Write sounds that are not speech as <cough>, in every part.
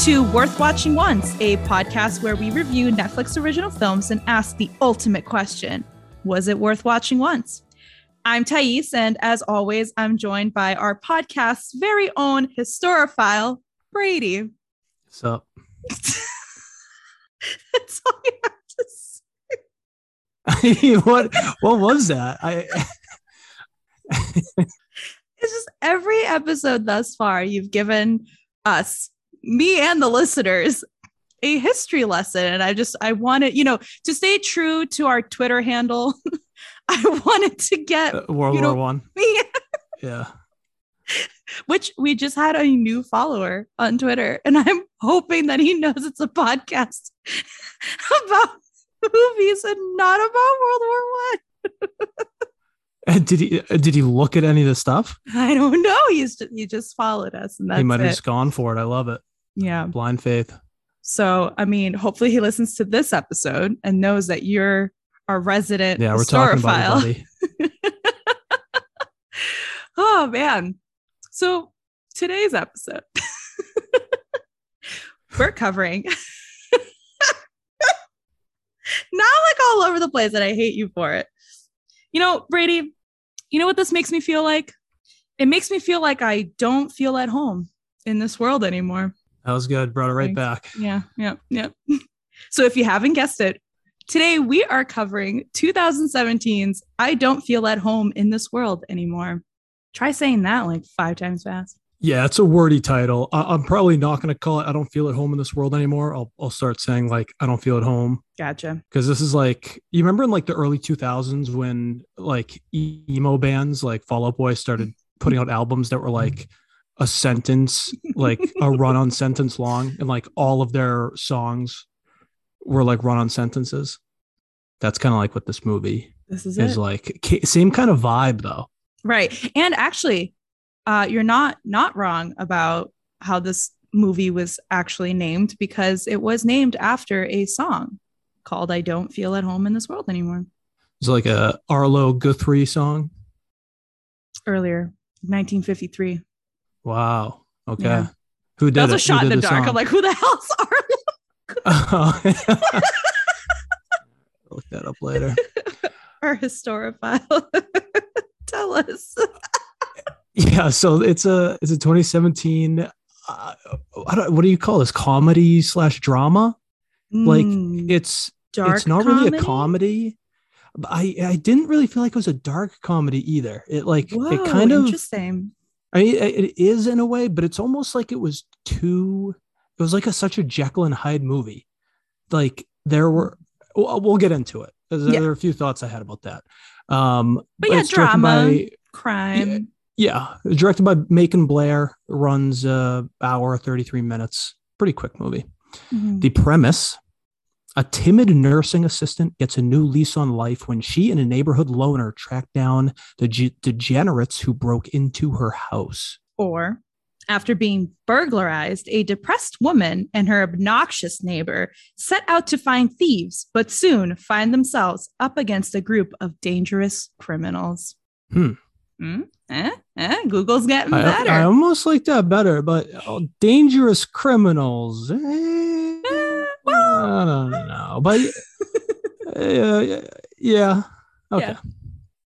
to Worth Watching Once, a podcast where we review Netflix original films and ask the ultimate question Was it worth watching once? I'm Thais, and as always, I'm joined by our podcast's very own historiophile, Brady. What's up? <laughs> That's all you have to say. <laughs> what what was that? I <laughs> It's just every episode thus far, you've given us, me and the listeners, a history lesson. And I just, I wanted, you know, to stay true to our Twitter handle. <laughs> I wanted to get uh, World you War One. Yeah. <laughs> which we just had a new follower on Twitter. And I'm hoping that he knows it's a podcast <laughs> about movies and not about World War One. And did he uh, did he look at any of the stuff? I. I don't know. He's just, he just followed us, and that's he might have it. just gone for it. I love it. Yeah. Blind faith. So, I mean, hopefully he listens to this episode and knows that you're our resident Yeah, we're talking about <laughs> oh man. So today's episode, <laughs> we're covering <laughs> not like all over the place, and I hate you for it. You know, Brady, you know what this makes me feel like? It makes me feel like I don't feel at home in this world anymore. That was good. Brought it right Thanks. back. Yeah, yeah, yeah. <laughs> so if you haven't guessed it, today we are covering 2017's I Don't Feel at Home in This World Anymore. Try saying that like five times fast. Yeah, it's a wordy title. I, I'm probably not going to call it. I don't feel at home in this world anymore. I'll I'll start saying like I don't feel at home Gotcha. because this is like you remember in like the early 2000s when like emo bands like Fall Out Boy started mm. putting out albums that were mm. like a sentence like a <laughs> run-on sentence long and like all of their songs were like run-on sentences. That's kind of like what this movie This is, is like. Same kind of vibe though. Right. And actually, uh, you're not not wrong about how this movie was actually named because it was named after a song called I Don't Feel at Home in This World Anymore. It's like a arlo guthrie song? Earlier, 1953. Wow okay Yeah. who did it? a shot in did the dark. song? I'm like, who the hell's Arlo? <laughs> look that up later <laughs> our historiophile. <laughs> Tell us. Yeah, so it's a it's a 2017. Uh, I don't, what do you call this? Comedy slash drama? Like, Mm, It's dark it's not really a comedy. I I didn't really feel like it was a dark comedy either. It like Whoa, it kind of interesting. I mean, it, is in a way, but it's almost like it was too. It was like a such a Jekyll and Hyde movie. Like there were. We'll, we'll get into it. There, Yeah. are a few thoughts I had about that. Um, But yeah, it's directed drama. by- Crime. Yeah, directed by Macon Blair, runs uh hour 33 minutes. Pretty quick movie. Mhm. The premise a timid nursing assistant gets a new lease on life when she and a neighborhood loner track down the ge- degenerates who broke into her house. Or after being burglarized, a depressed woman and her obnoxious neighbor set out to find thieves, but soon find themselves up against a group of dangerous criminals. Hmm. Hmm? Eh? Eh? Google's getting I, better. I almost like that better, but oh, dangerous criminals. eh, Eh, I don't know, but <laughs> uh, yeah, okay.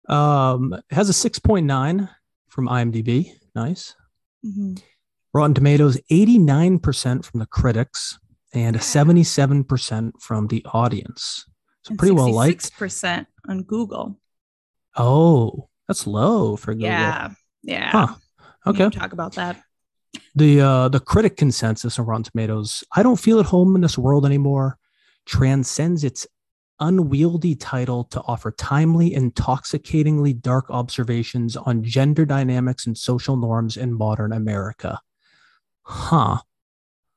Um, it has a six point nine from IMDb. Nice. Mhm. Rotten Tomatoes, 89% from the critics and 77% from the audience. So And pretty well liked. Six percent on Google. Oh, that's low for Google. Yeah. Yeah. Huh. Okay. Talk about that. The uh the critic consensus on Rotten Tomatoes, I don't feel at home in this world anymore, transcends its unwieldy title to offer timely, intoxicatingly dark observations on gender dynamics and social norms in modern America. Huh.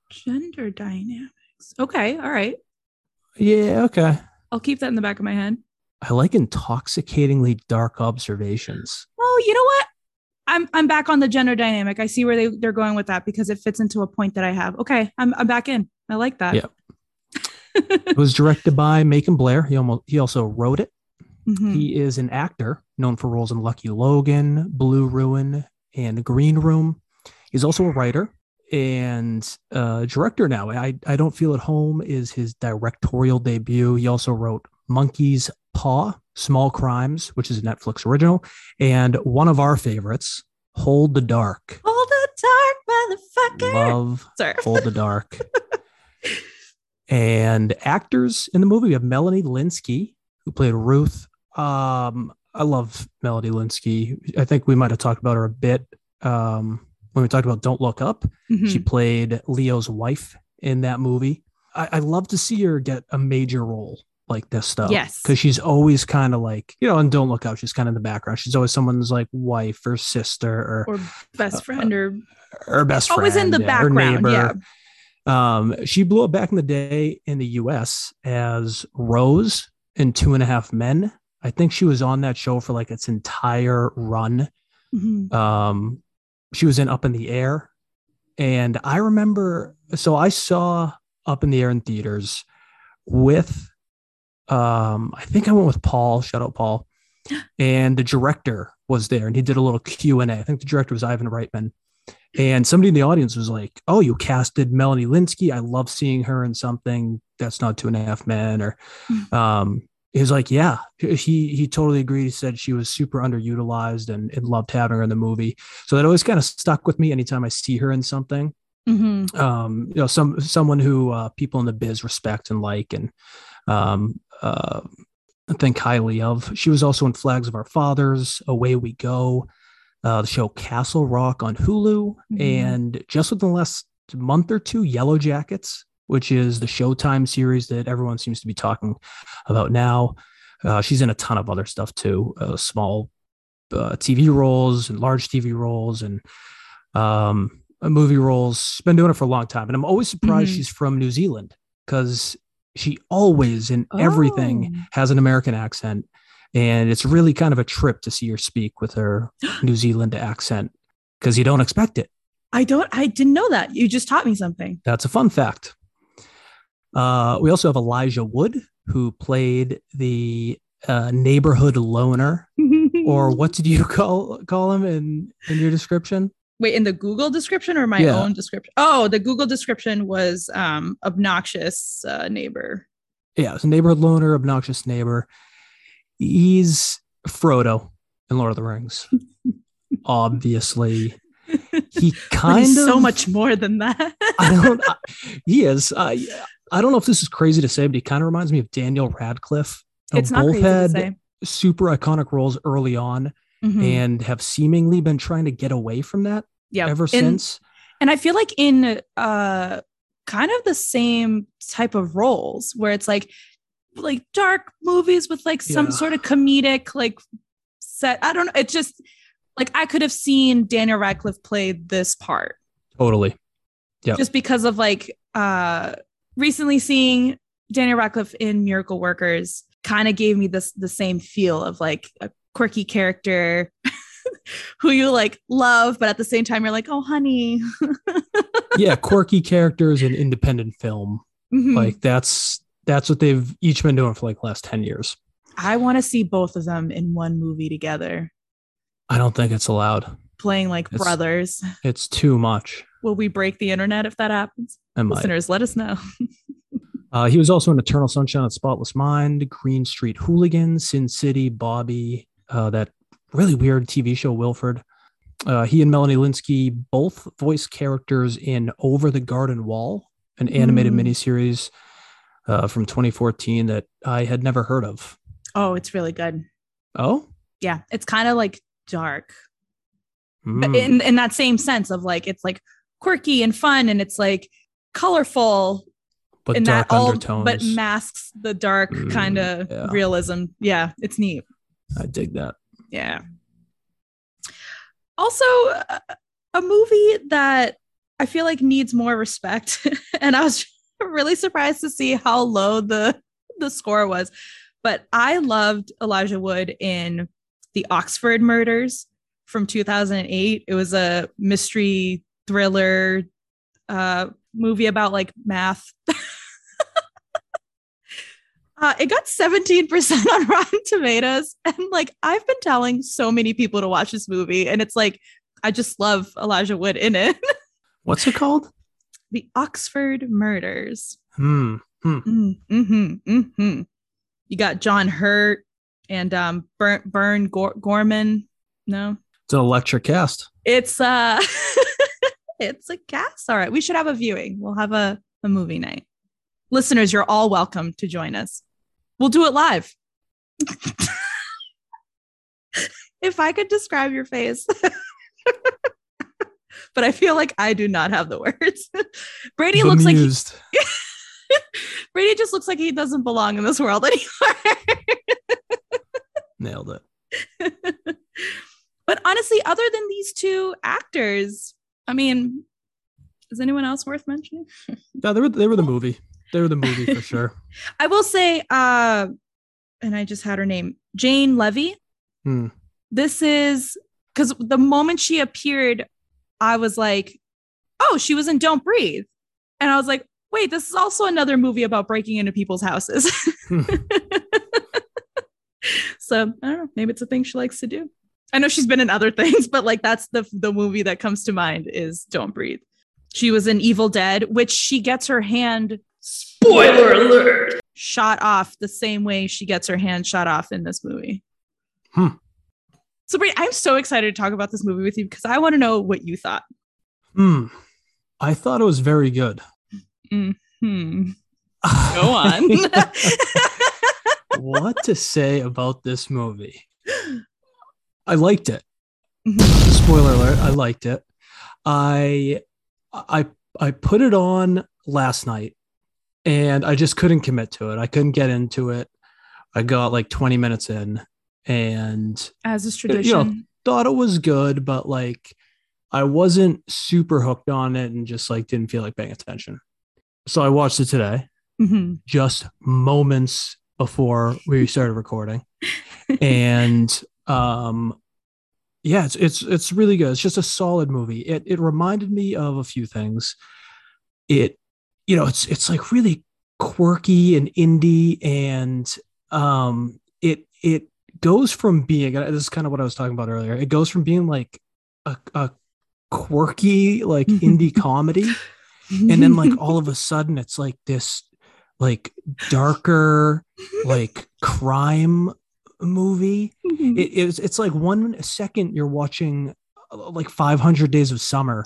Gender dynamics. Okay. All right. Yeah, okay. I'll keep that in the back of my head. I like intoxicatingly dark observations. Well, you know what? I'm I'm back on the gender dynamic. I see where they, they're going with that because it fits into a point that I have. Okay, I'm I'm back in. I like that. Yeah. It was directed by Macon Blair. He almost he also wrote it. Mhm. He is an actor known for roles in Lucky Logan, Blue Ruin, and Green Room. He's also a writer. and uh, director now. I, I Don't Feel at Home is his directorial debut. He also wrote Monkey's Paw, Small Crimes, which is a Netflix original, and one of our favorites, Hold the Dark. Hold the dark, motherfucker. Love Sorry. Hold the Dark. <laughs> and actors in the movie, we have Melanie Lynskey, who played Ruth. Um, I love Melanie Lynskey. I think we might have talked about her a bit um, when we talked about Don't Look Up. Mhm. She played Leo's wife in that movie. I, I love to see her get a major role like this stuff. Yes. Because she's always kind of like, you know, and Don't Look Up, she's kind of in the background. She's always someone's like wife or sister or, or best friend or or best friend. always in the yeah, background. Yeah. Um, she blew up back in the day in the US as Rose in Two and a Half Men. I think she was on that show for like its entire run. Mhm. Um, she was in Up in the Air. And I remember, so I saw Up in the Air in theaters with, um, I think I went with Paul, shout out Paul, <gasps> and the director was there and he did a little Q&A. I think the director was Ivan Reitman. And somebody in the audience was like, Oh, you casted Melanie Lynskey. I love seeing her in something that's not two and a half men. Or um, he was like, Yeah, he he totally agreed. He said she was super underutilized and, and loved having her in the movie. So that always kind of stuck with me anytime I see her in something. Mhm. Um, you know, some someone who uh, people in the biz respect and like and um uh think highly of. She was also in Flags of Our Fathers, Away We Go, uh, the show Castle Rock on Hulu, Mhm. and just within the last month or two, Yellow Jackets, which is the Showtime series that everyone seems to be talking about now. Uh, she's in a ton of other stuff too, uh, small uh, TV roles and large TV roles and um, movie roles. She's been doing it for a long time, and I'm always surprised Mhm. she's from New Zealand because she always in everything Oh. has an American accent. And it's really kind of a trip to see her speak with her <gasps> New Zealand accent because you don't expect it. I don't. I didn't know that. You just taught me something. That's a fun fact. Uh, we also have Elijah Wood, who played the uh, neighborhood loner, or <laughs> what did you call call him in in your description? Wait, in the Google description or my Yeah. own description? Oh, the Google description was um obnoxious uh, neighbor. Yeah, it's a neighborhood loner, obnoxious neighbor. He's Frodo in Lord of the Rings. <laughs> Obviously, he kind he's of so much more than that. I don't. I, he is. Uh, I don't know if this is crazy to say, but he kind of reminds me of Daniel Radcliffe. It's not both had say. super iconic roles early on, Mhm. and have seemingly been trying to get away from that yeah, ever and, since. And I feel like in uh kind of the same type of roles where it's like like dark movies with like some Yeah. sort of comedic like set. I don't know. It's just like I could have seen Daniel Radcliffe play this part Totally. Yeah. just because of like uh recently seeing Daniel Radcliffe in Miracle Workers kind of gave me this the same feel of like a quirky character <laughs> who you like love, but at the same time you're like, oh honey. <laughs> Yeah, quirky characters in independent film. Mhm. Like that's that's what they've each been doing for like the last ten years. I want to see both of them in one movie together, I don't think it's allowed. playing like It's- brothers. It's too much. Will we break the internet if that happens? I might. Listeners, let us know. <laughs> Uh, he was also in Eternal Sunshine of the Spotless Mind, Green Street Hooligans, Sin City, Bobby, uh, that really weird TV show Wilfred. Uh, he and Melanie Lynskey both voice characters in Over the Garden Wall, an animated Mm. miniseries uh, from 2014 that I had never heard of. Oh, it's really good. Oh, Yeah, it's kind of like dark, but Hmm. in in that same sense of like it's like quirky and fun, and it's like colorful but in dark that all, undertones. but masks the dark Mm, kind of yeah. realism. Yeah, it's neat. I dig that. Yeah. Also, a movie that I feel like needs more respect, <laughs> and I was really surprised to see how low the the score was. But I loved Elijah Wood in the Oxford Murders from 2008. It was a mystery thriller uh, movie about like math. <laughs> Uh, it got 17% on <laughs> Rotten Tomatoes. And like, I've been telling so many people to watch this movie, and it's like, I just love Elijah Wood in it. <laughs> What's it called? The Oxford Murders. Hmm. Mm, hmm hmm You got John Hurt and um Burn Burn Gor- Gorman. No, It's an electric cast. it's uh, <laughs> it's a cast. All right, we should have a viewing. We'll have a a movie night. Listeners, you're all welcome to join us. We'll do it live. <laughs> if I could describe your face. <laughs> but I feel like I do not have the words. <laughs> Brady looks like he, <laughs> Brady just looks like he doesn't belong in this world <laughs> anymore. Nailed it. but honestly, other than these two actors, I mean, is anyone else worth mentioning? Yeah, they were they were the movie. They were the movie for sure. I will say, uh, and I just had her name, Jane Levy. Hmm. This is because the moment she appeared, I was like, oh, she was in Don't Breathe. And I was like, wait, this is also another movie about breaking into people's houses. <laughs> So I don't know. Maybe it's a thing she likes to do. I know she's been in other <laughs> things, but like that's the the movie that comes to mind is Don't Breathe. She was in Evil Dead, which she gets her hand spoiler alert shot off the same way she gets her hand shot off in this movie. Hmm. So Bree, I'm so excited to talk about this movie with you because I want to know what you thought. Hmm. I thought it was very good. Hmm. Go on. <laughs> what to say about this movie? I liked it. Mhm. Spoiler alert, I liked it. I I I put it on last night and I just couldn't commit to it. I couldn't get into it. I got like 20 minutes in and As is You know, tradition. thought it was good, but like I wasn't super hooked on it and just like didn't feel like paying attention. So I watched it today, Mhm. just moments before we started recording. and <laughs> um yeah, it's it's it's really good. It's just a solid movie. It it reminded me of a few things. It you know, it's it's like really quirky and indie and um it it goes from being this is kind of what I was talking about earlier. It goes from being like a, a quirky like indie comedy and then like <laughs> all of a sudden it's like this like darker like crime movie Mhm. it, it's it's like one second you're watching like 500 days of summer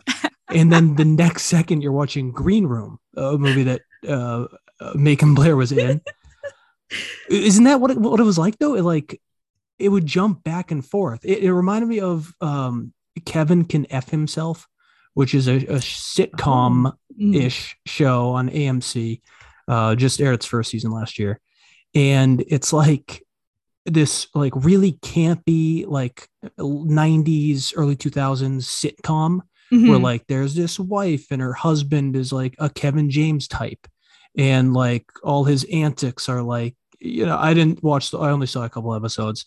and then the next second you're watching green room a movie that uh, uh macon blair was in <laughs> isn't that what it, what it was like though it like it would jump back and forth it, it reminded me of um kevin can f himself which is a, a sitcom Mm. ish show on AMC. Uh, just aired its first season last year, and it's like this like really campy like 90s early 2000s sitcom where Mhm. like there's this wife and her husband is like a Kevin James type and like all his antics are like you know I didn't watch the, I only saw a couple episodes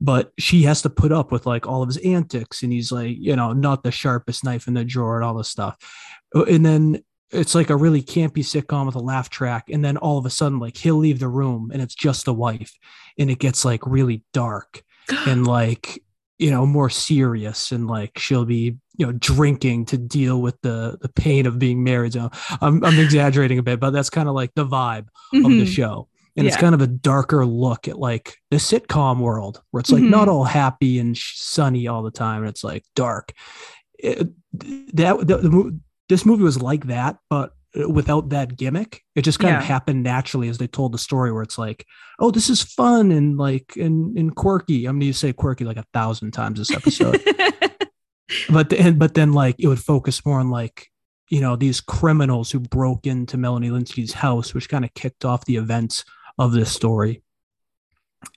but she has to put up with like all of his antics and he's like you know not the sharpest knife in the drawer and all this stuff. Uh, and then it's like a really campy sitcom with a laugh track and then all of a sudden like he'll leave the room and it's just the wife and it gets like really dark <gasps> and like you know more serious and like she'll be you know drinking to deal with the the pain of being married. So i'm, I'm exaggerating a bit but that's kind of like the vibe of the Mhm. show and it's kind of a darker look at like the sitcom world where it's like Mhm. not all happy and sunny all the time and it's like dark. It- that the, the, this movie was like that but uh, without that gimmick it just kind of happened naturally as they told the story where it's like oh this is fun and like and, and quirky. I'm to say quirky like a thousand times this episode. <laughs> But then but then like it would focus more on like you know these criminals who broke into Melanie Lynskey's house, which kind of kicked off the events of this story.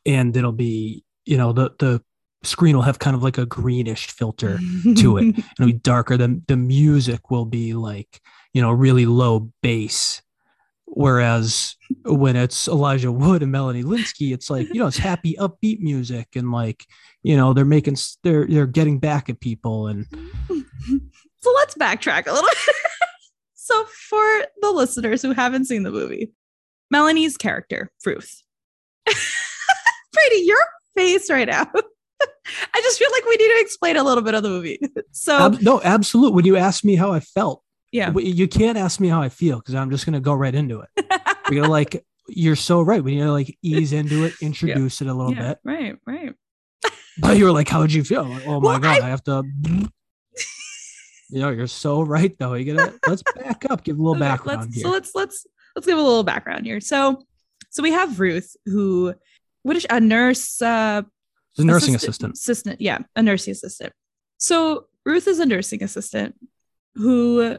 And it'll be you know the the screen will have kind of like a greenish filter <laughs> to it. And it'll be darker. The the music will be like you know really low bass. Whereas when it's Elijah Wood and Melanie Lynskey, it's like you know it's happy, upbeat music, and like you know they're making they're they're getting back at people, and <laughs> so let's backtrack a little bit. <laughs> so for the listeners who haven't seen the movie, Melanie's character, Ruth. <laughs> Brady, your face right now. <laughs> I just feel like we need to explain a little bit of the movie. <laughs> So Ab- no, absolute. When you asked me how I felt, Yeah. You can't ask me how I feel because I'm just gonna go right into it. we gotta like you're so right. We need to like ease into it, introduce yeah. it a little yeah, bit. Right, right. But you were like, how would you feel? Like, oh my well, god, I... I have to you know, you're so right though. You gotta let's back up, give a little background let's, here. So let's let's let's give a little background here. So so we have Ruth, who what is a nurse uh a nursing assistant, assistant. Assistant, yeah, a nursing assistant. So Ruth is a nursing assistant who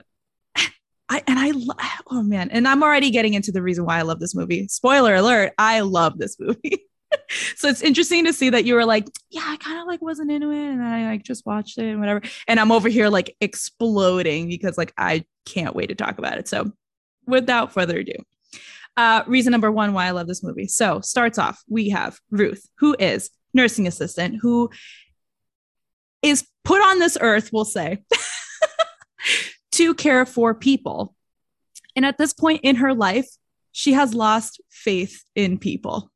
<sighs> I and I <sighs> oh man, and I'm already getting into the reason why I love this movie. Spoiler alert, I love this movie. <laughs> so it's interesting to see that you were like, yeah, I kind of like wasn't into it, and I like just watched it and whatever. And I'm over here like exploding because like I can't wait to talk about it. So without further ado, uh, reason number one why I love this movie. So starts off, we have Ruth, who is nursing assistant, who is put on this earth, we'll say, <laughs> to care for people. And at this point in her life, she has lost faith in people.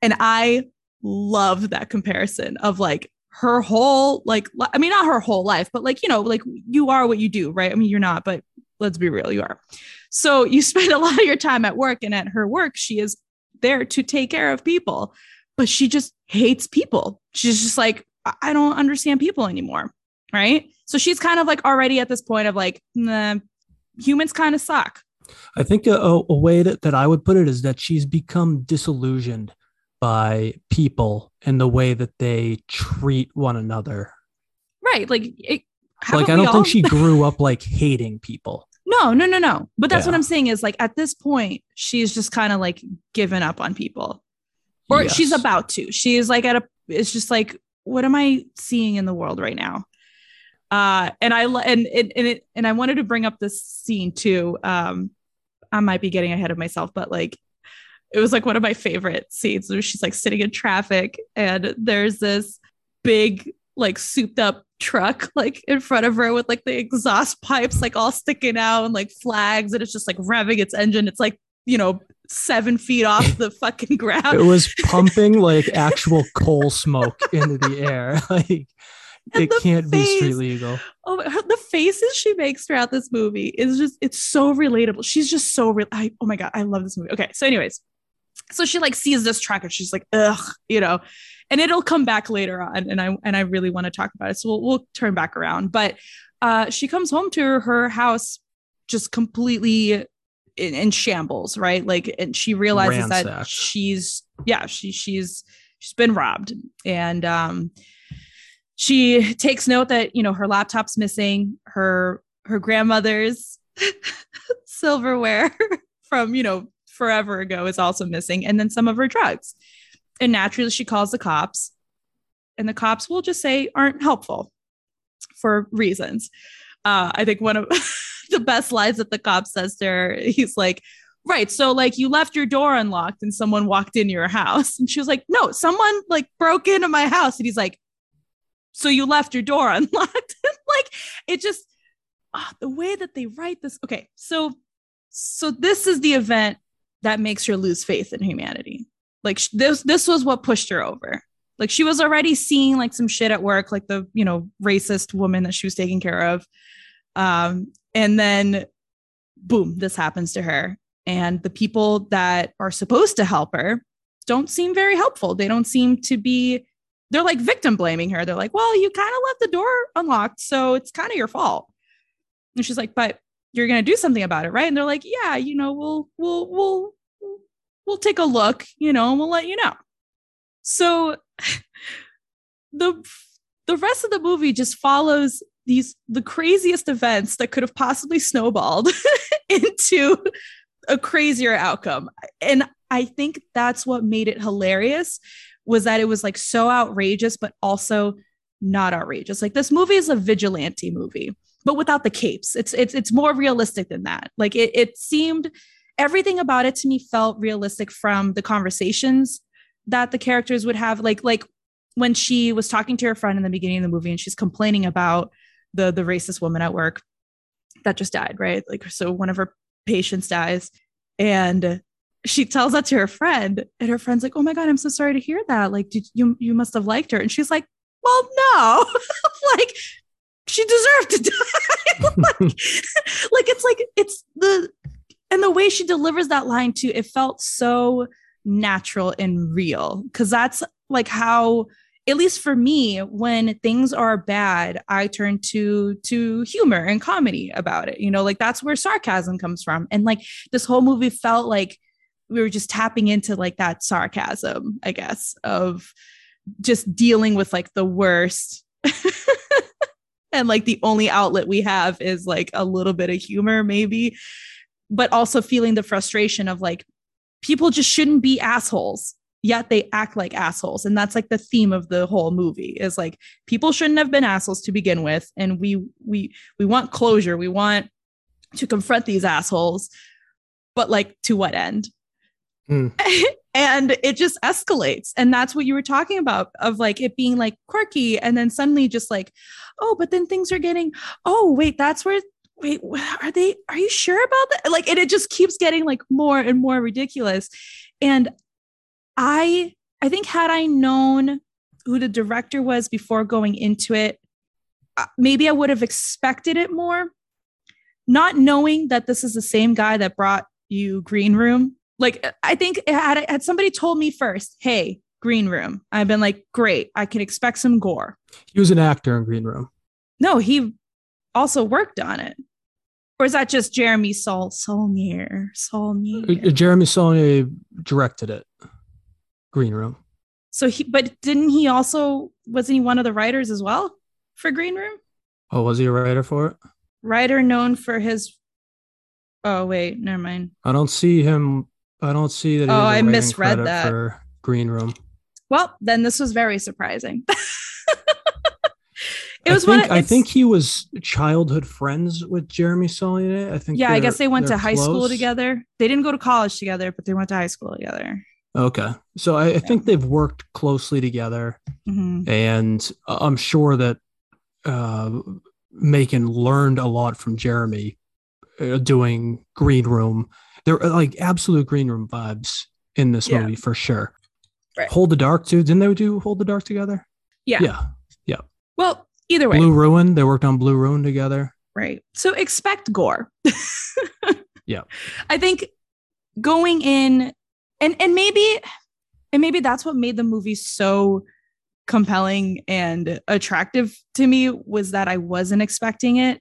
And I love that comparison of like her whole, like, I mean, not her whole life, but like, you know, like you are what you do, right? I mean, you're not, but let's be real, you are. So you <laughs> spend a lot of your time at work, and at her work, she is there to take care of people, but she just hates people. She's just like, I don't understand people anymore. Right. So she's kind of like already at this point of like, nah, humans kind of suck. I think a, a way that, that I would put it is that she's become disillusioned by people and the way that they treat one another. Right. Like, it, like I don't all? think she <laughs> grew up like hating people. No, no, no, no. But that's yeah. what I'm saying is like at this point, she's just kind of like given up on people. Or yes. she's about to. She is like at a it's just like, what am I seeing in the world right now? Uh and I and and and, it, and I wanted to bring up this scene too. Um I might be getting ahead of myself, but like it was like one of my favorite scenes where she's like sitting in traffic and there's this big like souped up truck like in front of her with like the exhaust pipes like all sticking out and like flags and it's just like revving its engine it's like you know seven feet off the <laughs> fucking ground it was pumping <laughs> like actual coal smoke into the air <laughs> like and it can't face, be street legal. Oh, her, the faces she makes throughout this movie is just, it's so relatable. She's just so real. I, oh my God, I love this movie. Okay. So, anyways, so she like sees this truck and she's like ugh you know and it'll come back later on and i and i really want to talk about it so we'll, we'll turn back around but uh she comes home to her house just completely in, in shambles right like and she realizes Ransacked. that she's yeah she she's she's been robbed and um she takes note that you know her laptop's missing her her grandmother's <laughs> silverware <laughs> from you know forever ago is also missing, and then some of her drugs. And naturally, she calls the cops, and the cops will just say aren't helpful for reasons. Uh, I think one of <laughs> the best lines that the cop says to her, he's like, Right. So like you left your door unlocked and someone walked in your house. And she was like, No, someone like broke into my house. And he's like, So you left your door <laughs> unlocked. <laughs> like it just oh, the way that they write this. Okay. So so this is the event that makes her lose faith in humanity. Like this this was what pushed her over. Like she was already seeing like some shit at work, like the, you know, racist woman that she was taking care of. Um, and then boom, this happens to her. And the people that are supposed to help her don't seem very helpful. They don't seem to be, they're like victim blaming her. They're like, well, you kind of left the door unlocked. So it's kind of your fault. And she's like, but you're going to do something about it, right? And they're like, yeah, you know, we'll, we'll, we'll, we'll take a look, you know, and we'll let you know. So <laughs> the the rest of the movie just follows these the craziest events that could have possibly snowballed <laughs> into a crazier outcome. And I think that's what made it hilarious was that it was like so outrageous but also not outrageous. Like this movie is a vigilante movie, but without the capes. It's it's it's more realistic than that. Like it it seemed everything about it to me felt realistic from the conversations that the characters would have. Like like when she was talking to her friend in the beginning of the movie and she's complaining about the the racist woman at work that just died right? Like so one of her patients dies and she tells that to her friend and her friend's like oh my god i'm so sorry to hear that. Like did you you must have liked her. And she's like well no. <laughs> Like she deserved to <laughs> die. like, <laughs> like it's like it's the and the way she delivers that line too, it felt so natural and real. Cause that's like how at least for me when things are bad i turn to to humor and comedy about it you know like that's where sarcasm comes from. And like this whole movie felt like we were just tapping into like that sarcasm i guess of just dealing with like the worst. <laughs> And like the only outlet we have is like a little bit of humor maybe but also feeling the frustration of like people just shouldn't be assholes yet they act like assholes. And that's like the theme of the whole movie is like people shouldn't have been assholes to begin with. And we we we want closure. We want to confront these assholes but like to what end? Mm. <laughs> and it just escalates. And that's what you were talking about of like it being like quirky and then suddenly just like oh but then things are getting oh wait that's where wait are they are you sure about that like and it just keeps getting like more and more ridiculous and I I think had I known who the director was before going into it, uh, maybe I would have expected it more. Not knowing that this is the same guy that brought you Green Room. Like I think had had somebody told me first, "Hey, Green Room," I've been like, "Great, I can expect some gore." He was an actor in Green Room. No, he also worked on it. Or is that just Jeremy Sol Saulnier? Saulnier. Uh, Jeremy Saulnier directed it. Green Room. So he, but didn't he also wasn't he one of the writers as well for Green Room? Oh, was he a writer for it? Writer known for his. Oh wait, never mind. I don't see him. I don't see that. oh, I misread that for Green Room. Well, then this was very surprising. <laughs> it was I think, I think he was childhood friends with Jeremy Saulnier. I think. Yeah, I guess they went to high school together. They didn't go to college together, but they went to high school together. Okay. So I, I think they've worked closely together. Mm-hmm. And I'm sure that uh, Macon learned a lot from Jeremy uh, doing Green Room. There are like absolute Green Room vibes in this yeah. movie for sure. Right. Hold the Dark too. Didn't they do Hold the Dark together? Yeah. Yeah. Yeah. Well, either way. Blue Ruin. They worked on Blue Ruin together. Right. So expect gore. <laughs> yeah. I think going in and and maybe and maybe that's what made the movie so compelling and attractive to me was that I wasn't expecting it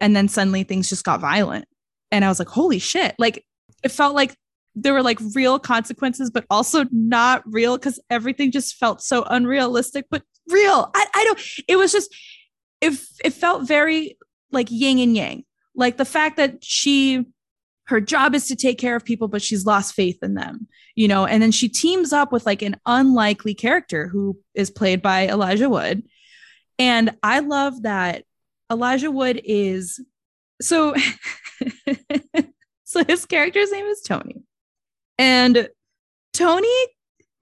and then suddenly things just got violent and I was like holy shit like it felt like there were like real consequences but also not real cuz everything just felt so unrealistic but real I, I don't it was just if it, it felt very like yin and yang like the fact that she her job is to take care of people, but she's lost faith in them, you know? And then she teams up with like an unlikely character who is played by Elijah Wood. And I love that Elijah Wood is so, <laughs> so his character's name is Tony. And Tony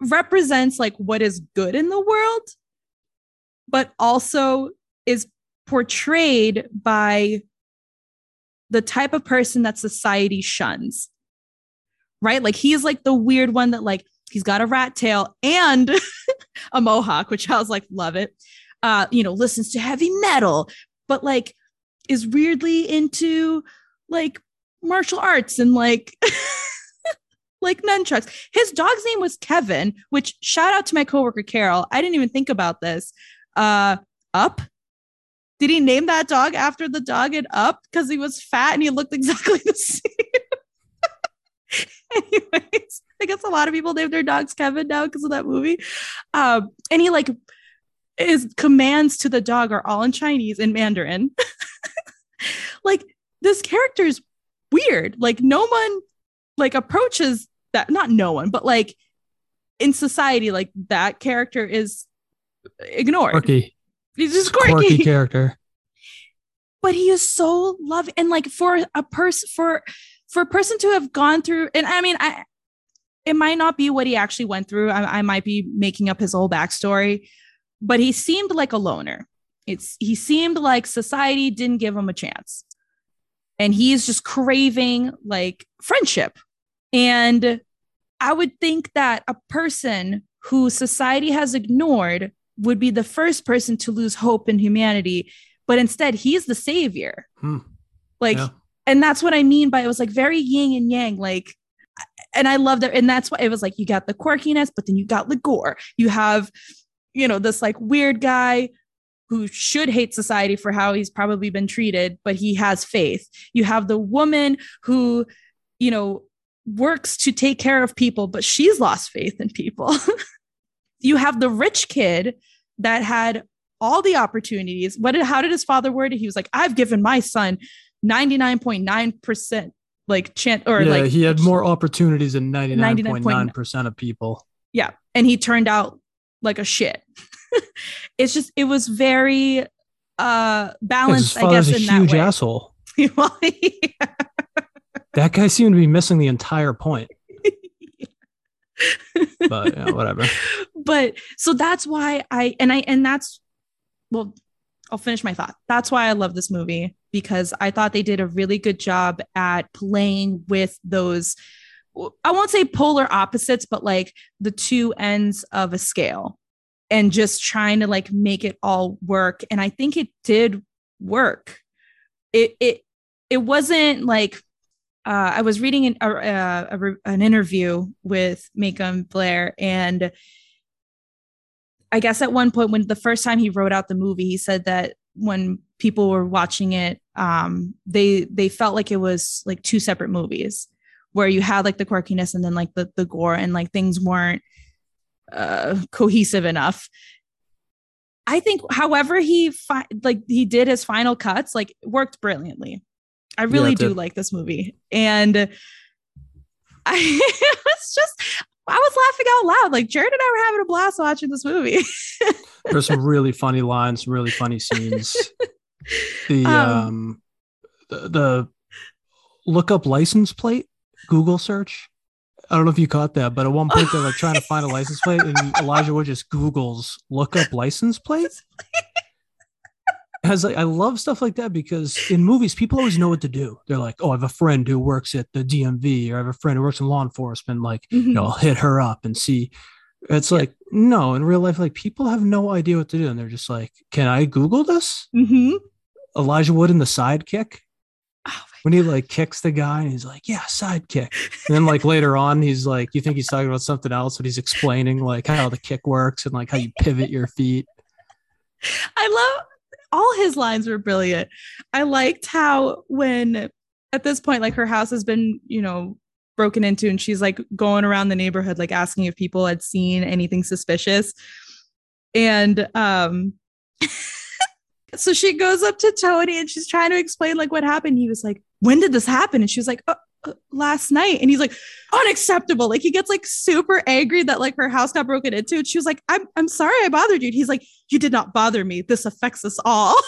represents like what is good in the world, but also is portrayed by the type of person that society shuns. Right? Like he's like the weird one that like he's got a rat tail and <laughs> a mohawk, which I was like, love it. Uh, you know, listens to heavy metal, but like is weirdly into like martial arts and like <laughs> like nunchucks. His dog's name was Kevin, which shout out to my coworker Carol. I didn't even think about this. Uh up did he name that dog after the dog in Up because he was fat and he looked <laughs> exactly the same? <laughs> Anyways, I guess a lot of people name their dogs Kevin now because of that movie. Um, and he like his commands to the dog are all in Chinese and Mandarin. <laughs> like this character is weird. Like no one like approaches that. Not no one, but like in society, like that character is ignored. Okay. He's just quirky. quirky <laughs> character. But he is so loved, and like for a person for for a person to have gone through, and I mean, I it might not be what he actually went through. I, I might be making up his whole backstory, but he seemed like a loner. It's he seemed like society didn't give him a chance, and he is just craving like friendship. And I would think that a person who society has ignored would be the first person to lose hope in humanity but instead he's the savior. Hmm. Like, Yeah. and that's what I mean by it was like very yin and yang. Like, and I love that. And that's why it was like you got the quirkiness, but then you got gore. You have, you know, this like weird guy who should hate society for how he's probably been treated, but he has faith. You have the woman who, you know, works to take care of people, but she's lost faith in people. <laughs> you have the rich kid that had all the opportunities. What did how did his father word it? He was like, I've given my son 99.9% like chance or yeah, like he had more opportunities than 99.9. 99.9% of people. yeah and he turned out like a shit <laughs> it's just it was very uh balanced i guess a in that huge way asshole. <laughs> Well, <laughs> yeah. That guy seemed to be missing the entire point. But yeah, whatever. <laughs> but so that's why i and i and that's well i'll finish my thought. That's why i love this movie because i thought they did a really good job at playing with those i won't say polar opposites but like the two ends of a scale and just trying to like make it all work. And i think it did work. It it it wasn't like uh, I was reading an, a, a, an interview with Macon Blair, and I guess at one point, when the first time he wrote out the movie, he said that when people were watching it, um, they they felt like it was like two separate movies, where you had like the quirkiness and then like the the gore, and like things weren't uh, cohesive enough. I think, however, he fi- like he did his final cuts, like worked brilliantly. I really it do like this movie, and <laughs> I was just I was laughing out loud. Like Jared and I were having a blast watching this movie. <laughs> There's some really funny lines, some really funny scenes. <laughs> The Um, um, the, the look up license plate Google search. I don't know if you caught that, but at one point they're like trying to find a license plate, and Elijah Wood just Googles look up license plate. As like I love stuff like that because in movies people always know what to do. They're like, "Oh, I have a friend who works at the DMV, or I have a friend who works in law enforcement. Like, you know, I'll hit her up and see." It's like no, in real life, like people have no idea what to do, and they're just like, "Can I Google this?" Mhm. Elijah Wood in the sidekick Oh when he like kicks the guy and he's like, yeah, sidekick. And then like later on, he's like, you think he's talking about something else, but he's explaining like how the kick works and like how you pivot your feet. I love all his lines were brilliant. I liked how when at this point, like her house has been, you know, broken into and she's like going around the neighborhood, like asking if people had seen anything suspicious. And um <laughs> so she goes up to Tony and she's trying to explain like what happened. He was like, when did this happen? And she was like, uh, last night. And he's like, unacceptable. Like he gets like super angry that like her house got broken into. And she was like, I'm I'm sorry I bothered you. And he's like, you did not bother me. This affects us all. <laughs>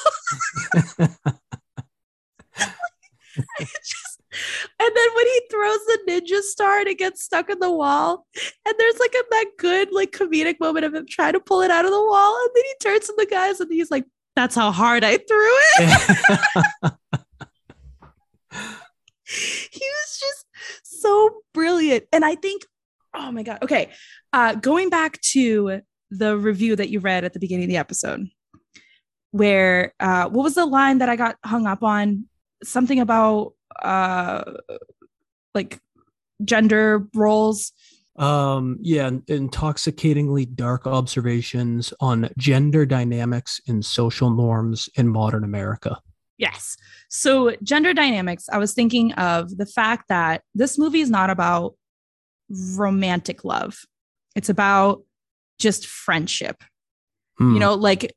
And then when he throws the ninja star and it gets stuck in the wall, and there's like a that good like comedic moment of him trying to pull it out of the wall, and then he turns to the guys and he's like, "That's how hard I threw it." <laughs> <laughs> he was just so brilliant. And i think oh my god. Okay uh going back to the review that you read at the beginning of the episode where uh what was the line that i got hung up on? Something about uh like gender roles? Um, yeah, intoxicatingly dark observations on gender dynamics and social norms in modern America. Yes. So, gender dynamics, I was thinking of the fact that this movie is not about romantic love, it's about just friendship. Hmm. You know, like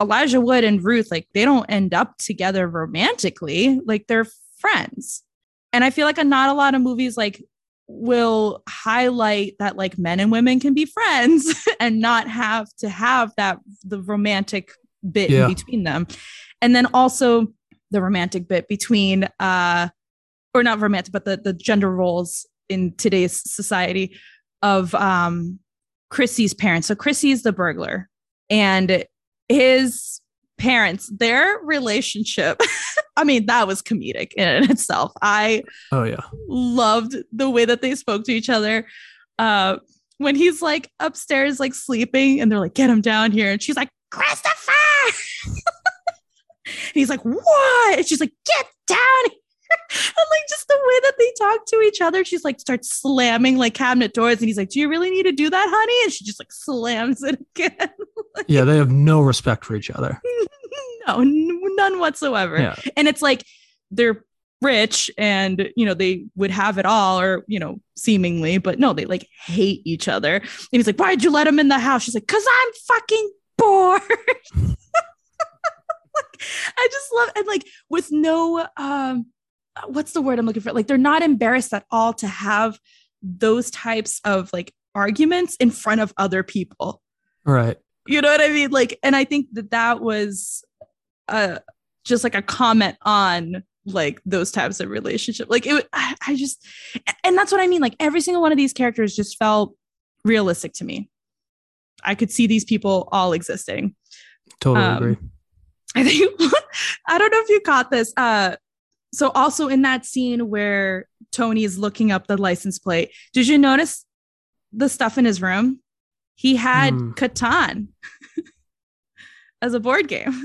Elijah Wood and Ruth, like they don't end up together romantically, like they're friends. And I feel like a, not a lot of movies like will highlight that like men and women can be friends <laughs> and not have to have that the romantic bit Yeah. in between them. And then also the romantic bit between uh or not romantic, but the the gender roles in today's society of um Chrissy's parents. So Chrissy's the burglar and his parents, their relationship. <laughs> I mean, that was comedic in itself. I oh yeah. loved the way that they spoke to each other. Uh, when he's like upstairs, like sleeping, and they're like, "Get him down here," and she's like, "Christopher." <laughs> And he's like, what? And she's like, get down here. <laughs> And like just the way that they talk to each other, she's like starts slamming like cabinet doors, and he's like, "Do you really need to do that, honey?" And she just like slams it again. <laughs> Yeah, they have no respect for each other. <laughs> no, none whatsoever. Yeah. And it's like they're rich and you know they would have it all or you know seemingly but no they like hate each other and he's like why'd you let him in the house she's like because i'm fucking bored like, i just love and like with no um what's the word i'm looking for like they're not embarrassed at all to have those types of like arguments in front of other people Right. you know what I mean? Like, and I think that that was uh just like a comment on like those types of relationship. Like it, I, I just, and that's what I mean. Like every single one of these characters just felt realistic to me. I could see these people all existing. Totally Um, agree. <laughs> I think I don't know if you caught this. Uh so also in that scene where Tony is looking up the license plate, did you notice the stuff in his room? He had Hmm. Catan <laughs> as a board game.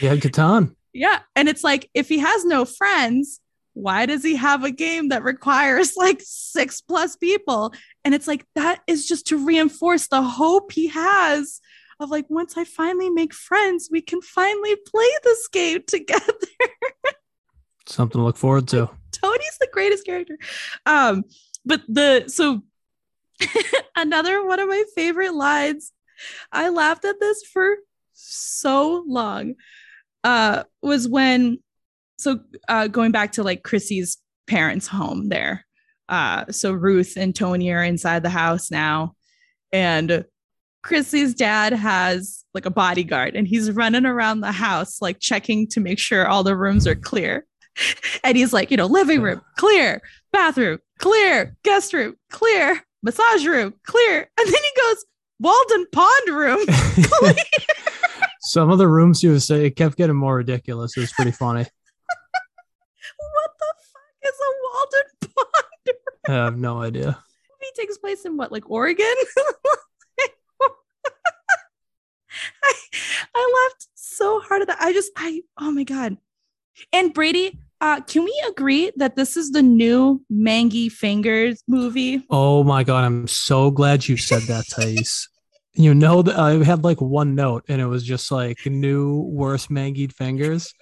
Yeah, Catan. yeah. And it's like if he has no friends, why does he have a game that requires like six plus people? And it's like that is just to reinforce the hope he has of like once I finally make friends, we can finally play this game together. <laughs> Something to look forward to. <laughs> Tony's the greatest character. Um, but the so <laughs> another one of my favorite lines, I laughed at this for so long. Uh, was when so uh going back to like Chrissy's parents' home there. Uh, so Ruth and Tony are inside the house now, and Chrissy's dad has like a bodyguard, and he's running around the house like checking to make sure all the rooms are clear. <laughs> And he's like, you know, living room clear, bathroom clear, guest room clear, massage room clear, and then he goes Walden Pond room. <laughs> clear. Some of the rooms you would say it kept getting more ridiculous. It was pretty funny. <laughs> what the fuck is a Walden Pond? I have no idea. movie takes place in what, like Oregon? I, <laughs> I laughed so hard at that. I just, I, oh my God. And Brady, uh, can we agree that this is the new Mangy Fingers movie? Oh my god, I'm so glad you said that, Thais. you know that I had like one note and it was just like new worst mangled fingers.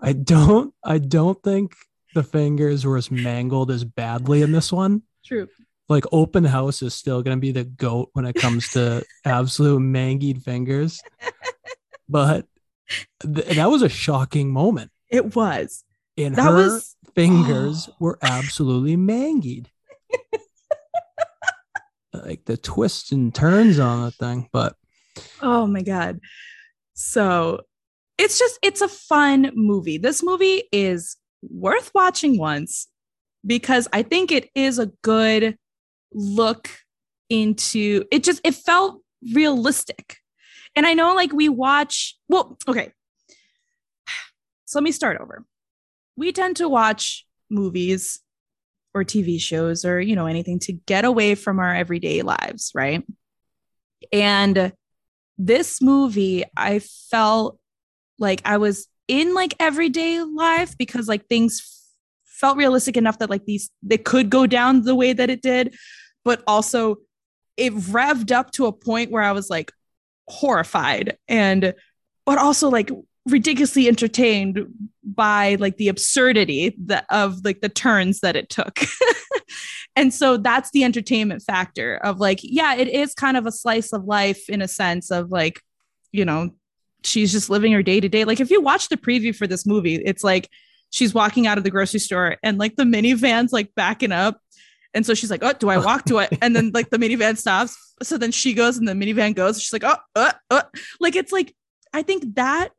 I don't I don't think the fingers were as mangled as badly in this one. True. Like open house is still gonna be the goat when it comes to <laughs> absolute mangied fingers. But th- that was a shocking moment. It was. And That her was <gasps> fingers Oh. <gasps> were absolutely mangied. <laughs> like the twists and turns on the thing, but Oh my God. So it's just, it's a fun movie. This movie is worth watching once because I think it is a good look into it. Just, it felt realistic. And I know like we watch, well, okay. So let me start over. We tend to watch movies or TV shows or, you know, anything to get away from our everyday lives, right? And this movie, I felt like I was in like everyday life because like things felt realistic enough that like these they could go down the way that it did, but also it revved up to a point where I was like horrified and but also like ridiculously entertained by like the absurdity that of like the turns that it took. <laughs> and so that's the entertainment factor of like yeah it is kind of a slice of life in a sense of like you know she's just living her day to day like if you watch the preview for this movie it's like she's walking out of the grocery store and like the minivan's like backing up. And so she's like oh do i walk? To it <laughs> and then like the minivan stops. So then she goes and the minivan goes. She's like oh uh, uh. like it's like i think that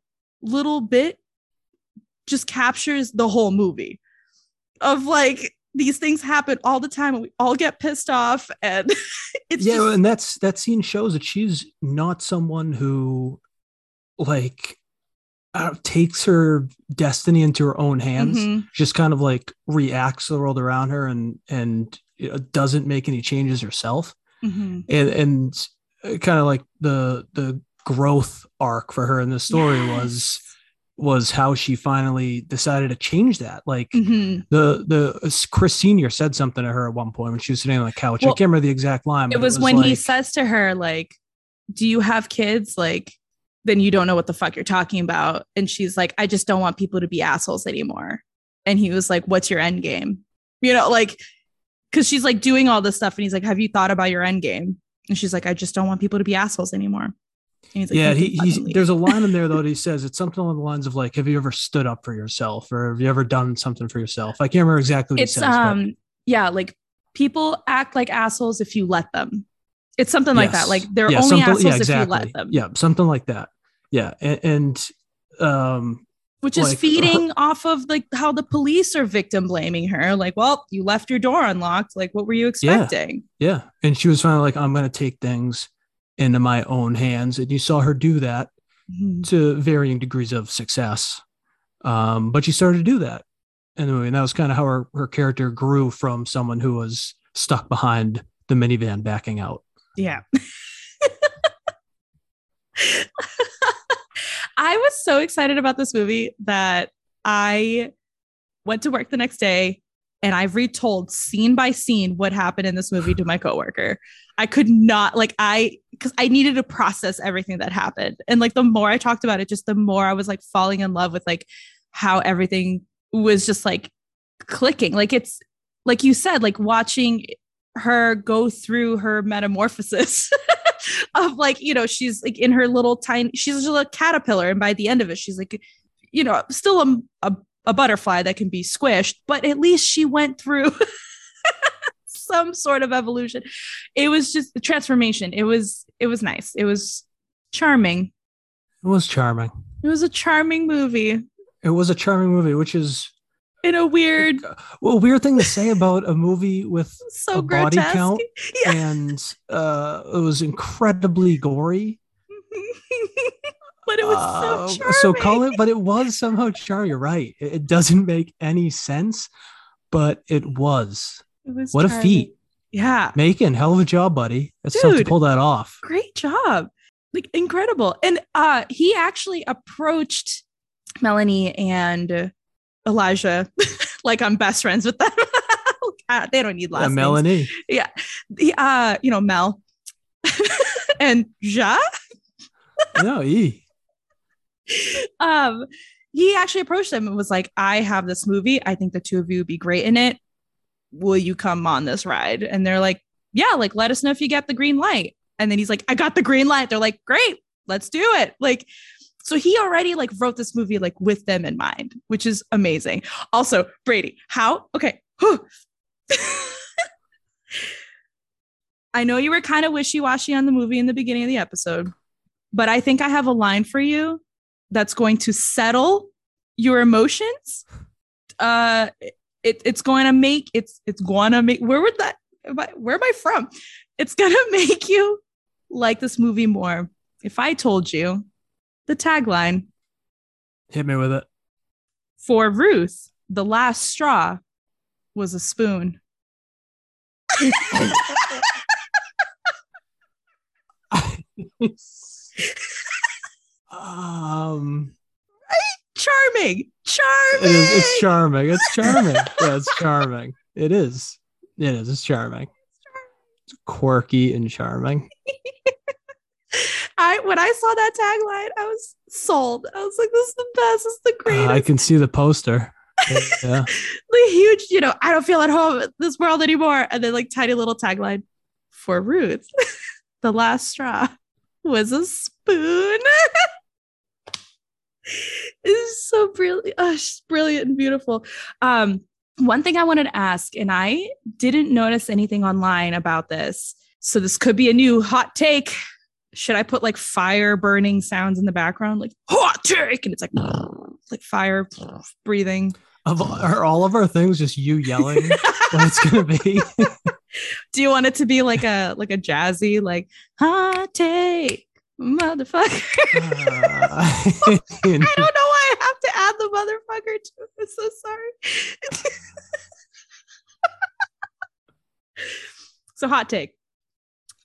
little bit just captures the whole movie of like these things happen all the time and we all get pissed off and <laughs> it's yeah, just, and that's that scene shows that she's not someone who like uh, takes her destiny into her own hands. Mhm. Just kind of like reacts to the world around her and and you know, doesn't make any changes herself. Mhm. And and kind of like the the growth arc for her in the story Yes. was was how she finally decided to change that. Like Mhm. the the Chris Senior said something to her at one point when she was sitting on the couch. Well, I can't remember the exact line. It but was, when he says to her, like, Do you have kids? Like, then you don't know what the fuck you're talking about. And she's like, I just don't want people to be assholes anymore. And he was like, What's your end game? You know, like, because she's like doing all this stuff. And he's like, Have you thought about your end game? And she's like, I just don't want people to be assholes anymore. And he's like, yeah, he, he's there's a line in there though that he <laughs> says it's something along the lines of like, "Have you ever stood up for yourself, or have you ever done something for yourself?" I can't remember exactly what it's he says. but- um yeah like people act like assholes if you let them it's something like that. Like they're Yeah, only assholes yeah, if you let them. Yeah, something like that. Yeah, and, and um, which is like, feeding <laughs> off of like how the police are victim blaming her. Like well you left your door unlocked. Like what were you expecting? Yeah, and she was finally like, "I'm going to take things into my own hands," and you saw her do that Mhm. to varying degrees of success. Um, but she started to do that. In the movie, and that was kind of how her, her character grew from someone who was stuck behind the minivan backing out. Yeah <laughs> i was so excited about this movie that i went to work the next day and I retold scene by scene what happened in this movie to my coworker. I could not like I because I needed to process everything that happened. And like the more I talked about it, just the more I was like falling in love with like how everything was just like clicking. Like it's like you said, like watching her go through her metamorphosis <laughs> of like, you know, she's like in her little tiny, she's a little caterpillar. And by the end of it, she's like, you know, still a, a a butterfly that can be squished, but at least she went through <laughs> some sort of evolution. It was just the transformation. It was it was nice. It was charming. It was charming. It was a charming movie It was a charming movie, which is in a weird, well, weird thing to say about a movie with <laughs> so a body count. <laughs> Yeah. and uh, it was incredibly gory. <laughs> but it was Uh, so charming. so call it, but it was somehow charming. You're right. It, it doesn't make any sense, but it was. It was What a feat. Yeah. Making hell of a job, buddy. It's tough to pull that off. great job like incredible and uh he actually approached melanie and elijah <laughs> like i'm best friends with them. <laughs> Uh, they don't need last Yeah, names. Melanie. Yeah. The uh you know mel. <laughs> And ja? No, E. um he actually approached them and was like i have this movie. I think the two of you would be great in it. Will you come on this ride? And they're like yeah like let us know if you get the green light. And then he's like i got the green light. They're like great let's do it. Like so he already like wrote this movie like with them in mind which is amazing. Also brady how okay <laughs> i know you were kind of wishy-washy on the movie in the beginning of the episode but i think i have a line for you that's going to settle your emotions. Uh it, it's going to make it's it's going to make where would that am I- where am i from? It's going <laughs> to make you like this movie more. If i told you the tagline Hit me with it. for ruth the last straw was a spoon <laughs> um, charming charming it is. It's charming. It's charming. yeah, it's charming. It is. It is. It's charming. It's quirky and charming. <laughs> I when I saw that tagline, I was sold. I was like, "This is the best. This is the Uh, greatest." I can see the poster. Yeah. <laughs> the huge, you know, I don't feel at home in this world anymore. And then like tiny little tagline for Ruth. <laughs> the last straw was a spoon. <laughs> it's so brilliant. Oh, brilliant and beautiful. Um, one thing I wanted to ask, and I didn't notice anything online about this. So this could be a new hot take. Should I put like fire burning sounds in the background? Like hot take, and it's like <sighs> like fire breathing. Of are all of our things just you yelling what it's gonna be? <laughs> Do you want it to be like a like a jazzy like hot take, motherfucker? Uh, <laughs> <laughs> I don't know why I have to add the motherfucker to it. I'm so sorry. so hot take.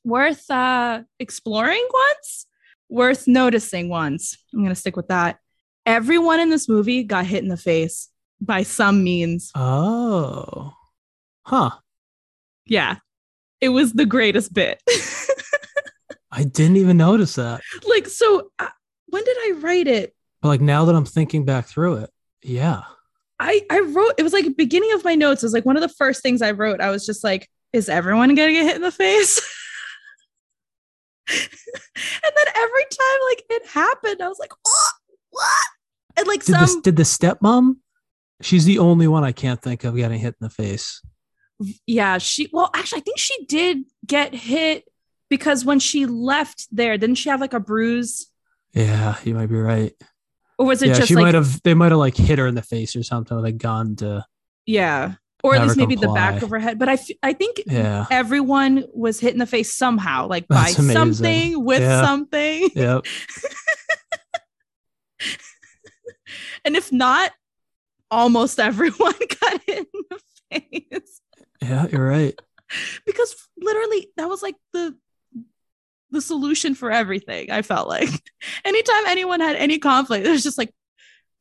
Worth uh exploring once, worth noticing once. I'm gonna stick with that. Everyone in this movie got hit in the face by some means. Oh. Huh. Yeah. It was the greatest bit. I didn't even notice that. <laughs> like, so uh, when did I write it? But like now that I'm thinking back through it, yeah. I, I wrote, it was like beginning of my notes. It was like one of the first things I wrote. I was just like, is everyone going to get hit in the face? <laughs> and then every time like it happened, I was like, what? What? And like Did some this did the stepmom? She's the only one I can't think of getting hit in the face. yeah, she well, actually, I think she did get hit because when she left there, didn't she have like a bruise? Yeah, you might be right. Or was it yeah, just she like might have they might have like hit her in the face or something with a gun to yeah, or at least maybe the back of her head? But I, f- I think yeah. everyone was hit in the face somehow, like by amazing. something with Yeah. something, <laughs> Yep. and if not, almost everyone <laughs> got hit in the face Yeah, you're right. because literally that was like the the solution for everything. I felt like <laughs> anytime anyone had any conflict, it was just like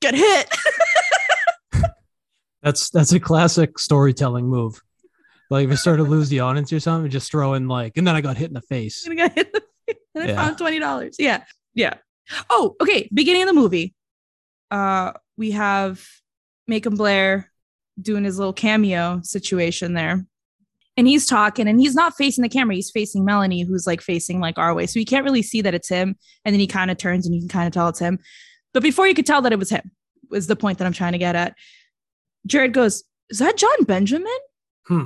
get hit. That's that's a classic storytelling move. Like if you start to lose the audience or something, just throw in like, and then I got hit in the face. and <laughs> I got hit in the face, and I Yeah. found twenty dollars. Yeah, yeah. Oh, okay. Beginning of the movie, uh, we have Macon Blair doing his little cameo situation there, and he's talking, and he's not facing the camera. He's facing Melanie, who's like facing like our way, so you can't really see that it's him. And then he kind of turns, and you can kind of tell it's him. But before you could tell that it was him, was the point that I'm trying to get at. Jared goes, "Is that Jon Benjamin?" Hmm.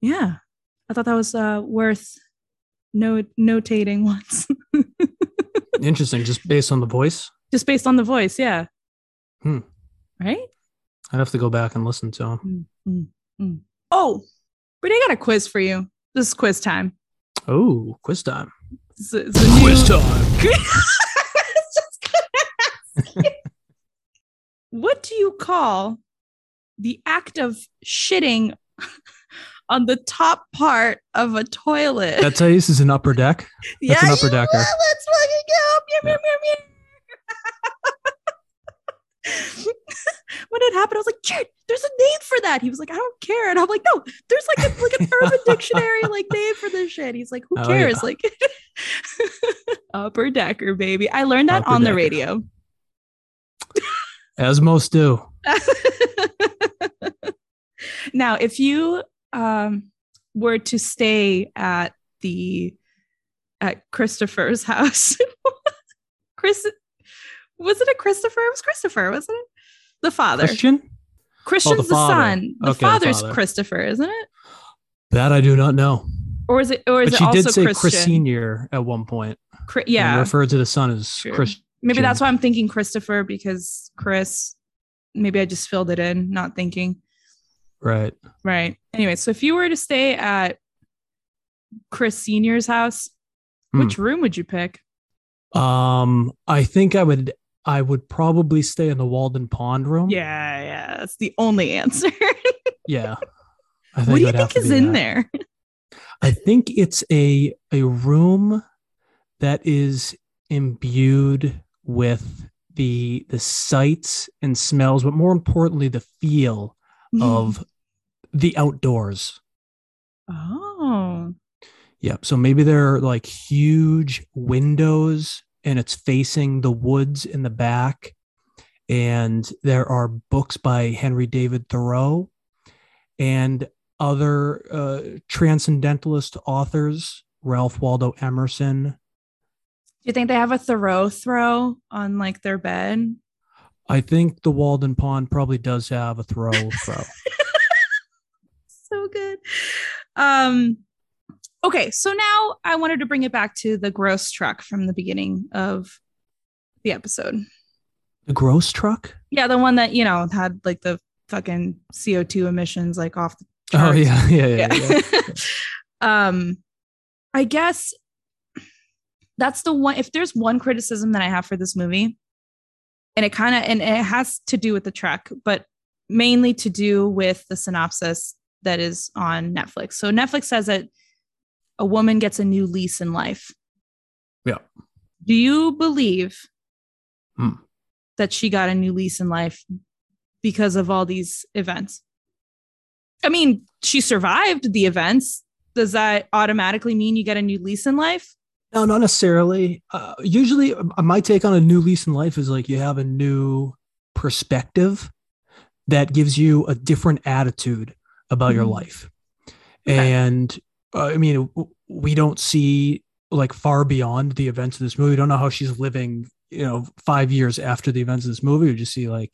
Yeah, I thought that was uh, worth note notating once, <laughs> Interesting, just based on the voice. just based on the voice. Yeah. Hmm. Right. I'd have to go back and listen to him. Oh, Brittany, I got a quiz for you. This is quiz time. Oh, quiz time. <laughs> It's a- it's a Quiz new- time. Just gonna ask you. what do you call the act of shitting <laughs> on the top part of a toilet? That this is an upper deck. that's an upper decker. will. Let's fucking go. Meow. <laughs> when it happened, I was like, Jared, there's a name for that. He was like, I don't care. And I'm like, no, there's like a like an urban <laughs> dictionary like name for this shit. He's like, who Oh, cares? yeah. Like upper decker, baby. I learned that Upper on the radio. As most do. Now, if you um, were to stay at the at Christopher's <laughs> house, Chris, was it a Christopher? It was Christopher, wasn't it? The father. Christian? Christian's the, father. son. The Okay, father's father. Christopher, isn't it? That I do not know. Or is it? Or is But it she also did say Christian? Chris Senior at one point. Chri- and yeah, referred to the son as True. Chris. maybe that's why I'm thinking Christopher because Chris. Maybe I just filled it in, not thinking. Right. Right. Anyway, so if you were to stay at Chris Senior's house, Hmm. which room would you pick? Um, I think I would I would probably stay in the Walden Pond room. Yeah, yeah, that's the only answer. <laughs> Yeah. What do you it would have think is in that. there? I think it's a a room that is imbued with the the sights and smells, but more importantly, the feel of the outdoors. oh, Yep. So maybe there are like huge windows and it's facing the woods in the back. And there are books by Henry David Thoreau and other uh, transcendentalist authors, Ralph Waldo Emerson. do you think they have a Thoreau throw on like their bed? I think the Walden Pond probably does have a Thoreau throw. <laughs> Um okay, so now I wanted to bring it back to the gross truck from the beginning of the episode. the gross truck? Yeah, the one that, you know, had like the fucking CO2 emissions like off the Oh, charts. yeah. <laughs> Yeah. Yeah. yeah. yeah. <laughs> um I guess that's the one if there's one criticism that I have for this movie, and it kind of and it has to do with the truck, but mainly to do with the synopsis that is on Netflix. So Netflix says that a woman gets a new lease in life. Yeah. Do you believe Hmm. that she got a new lease in life because of all these events. I mean, she survived the events. Does that automatically mean you get a new lease in life? No, not necessarily. Uh, usually, uh, my take on a new lease in life is like you have a new perspective that gives you a different attitude about mm-hmm. your life. Okay. And uh, I mean, we don't see like far beyond the events of this movie. We don't know how she's living, you know, five years after the events of this movie. We just see like